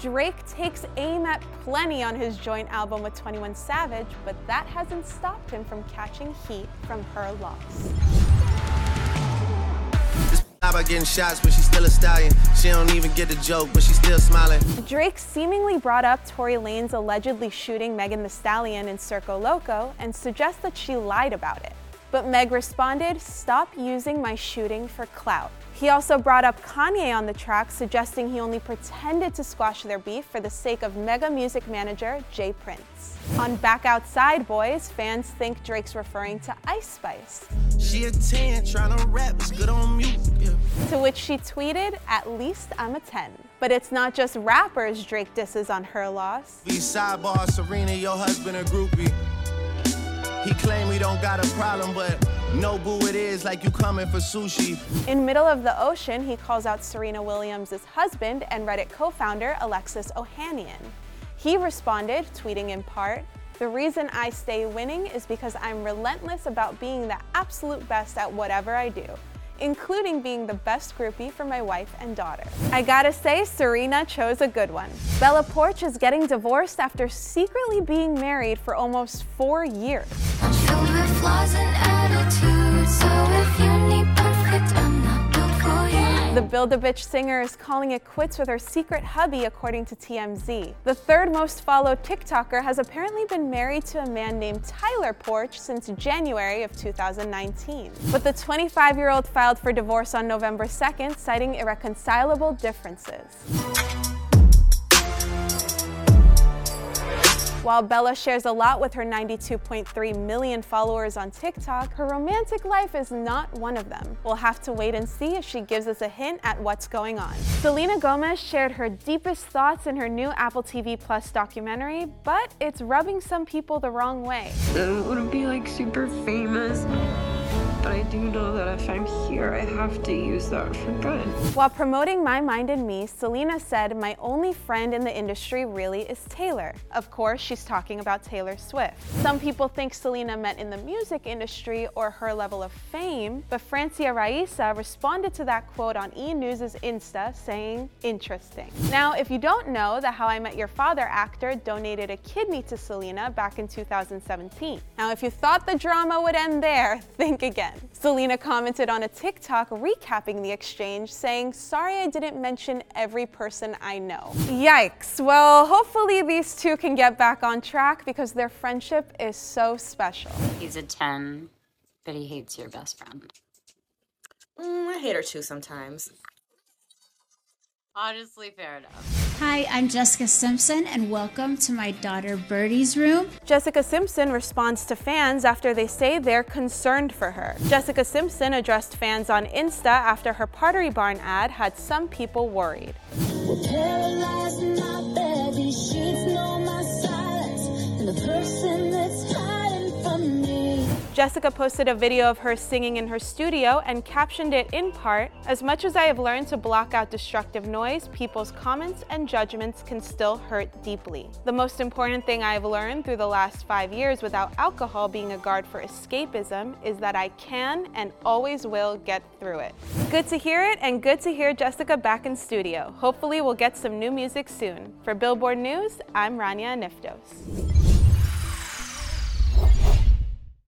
Drake takes aim at plenty on his joint album with 21 Savage, but that hasn't stopped him from catching heat from her loss. about getting shots, but she's still a stallion. She don't even get the joke, but she's still smiling. Drake seemingly brought up Tory Lanez allegedly shooting Megan Thee Stallion in Circo Loco and suggests that she lied about it. But Meg responded, Stop using my shooting for clout. He also brought up Kanye on the track, suggesting he only pretended to squash their beef for the sake of mega music manager J. Prince. On Back Outside Boys, fans think Drake's referring to Ice Spice. She a 10, trying to rap, it's good on mute. Yeah. To which she tweeted, At least I'm a 10. But it's not just rappers Drake disses on her loss. Be sidebar, Serena, your husband a groupie. He claim we don't got a problem, but no boo it is like you coming for sushi. In Middle of the Ocean, he calls out Serena Williams' husband and Reddit co-founder Alexis Ohanian. He responded, tweeting in part, the reason I stay winning is because I'm relentless about being the absolute best at whatever I do including being the best groupie for my wife and daughter. I gotta say, Serena chose a good one. Bella Poarch is getting divorced after secretly being married for almost four years. The Build a Bitch singer is calling it quits with her secret hubby, according to TMZ. The third most followed TikToker has apparently been married to a man named Tyler Poarch since January of 2019. But the 25 year old filed for divorce on November 2nd, citing irreconcilable differences. While Bella shares a lot with her 92.3 million followers on TikTok, her romantic life is not one of them. We'll have to wait and see if she gives us a hint at what's going on. Selena Gomez shared her deepest thoughts in her new Apple TV Plus documentary, but it's rubbing some people the wrong way. I want to be like super famous. I do know that if I'm here, I have to use that for good. While promoting My Mind and Me, Selena said, My only friend in the industry really is Taylor. Of course, she's talking about Taylor Swift. Some people think Selena meant in the music industry or her level of fame, but Francia Raisa responded to that quote on E! News' Insta saying, Interesting. Now, if you don't know, the How I Met Your Father actor donated a kidney to Selena back in 2017. Now, if you thought the drama would end there, think again. Selena commented on a TikTok recapping the exchange, saying, Sorry I didn't mention every person I know. Yikes. Well, hopefully these two can get back on track because their friendship is so special. He's a 10, but he hates your best friend. Mm, I hate her too sometimes. Honestly, fair enough. Hi, I'm Jessica Simpson, and welcome to my daughter Birdie's room. Jessica Simpson responds to fans after they say they're concerned for her. Jessica Simpson addressed fans on Insta after her Pottery Barn ad had some people worried. Jessica posted a video of her singing in her studio and captioned it in part As much as I have learned to block out destructive noise, people's comments and judgments can still hurt deeply. The most important thing I have learned through the last five years without alcohol being a guard for escapism is that I can and always will get through it. Good to hear it and good to hear Jessica back in studio. Hopefully, we'll get some new music soon. For Billboard News, I'm Rania Aniftos.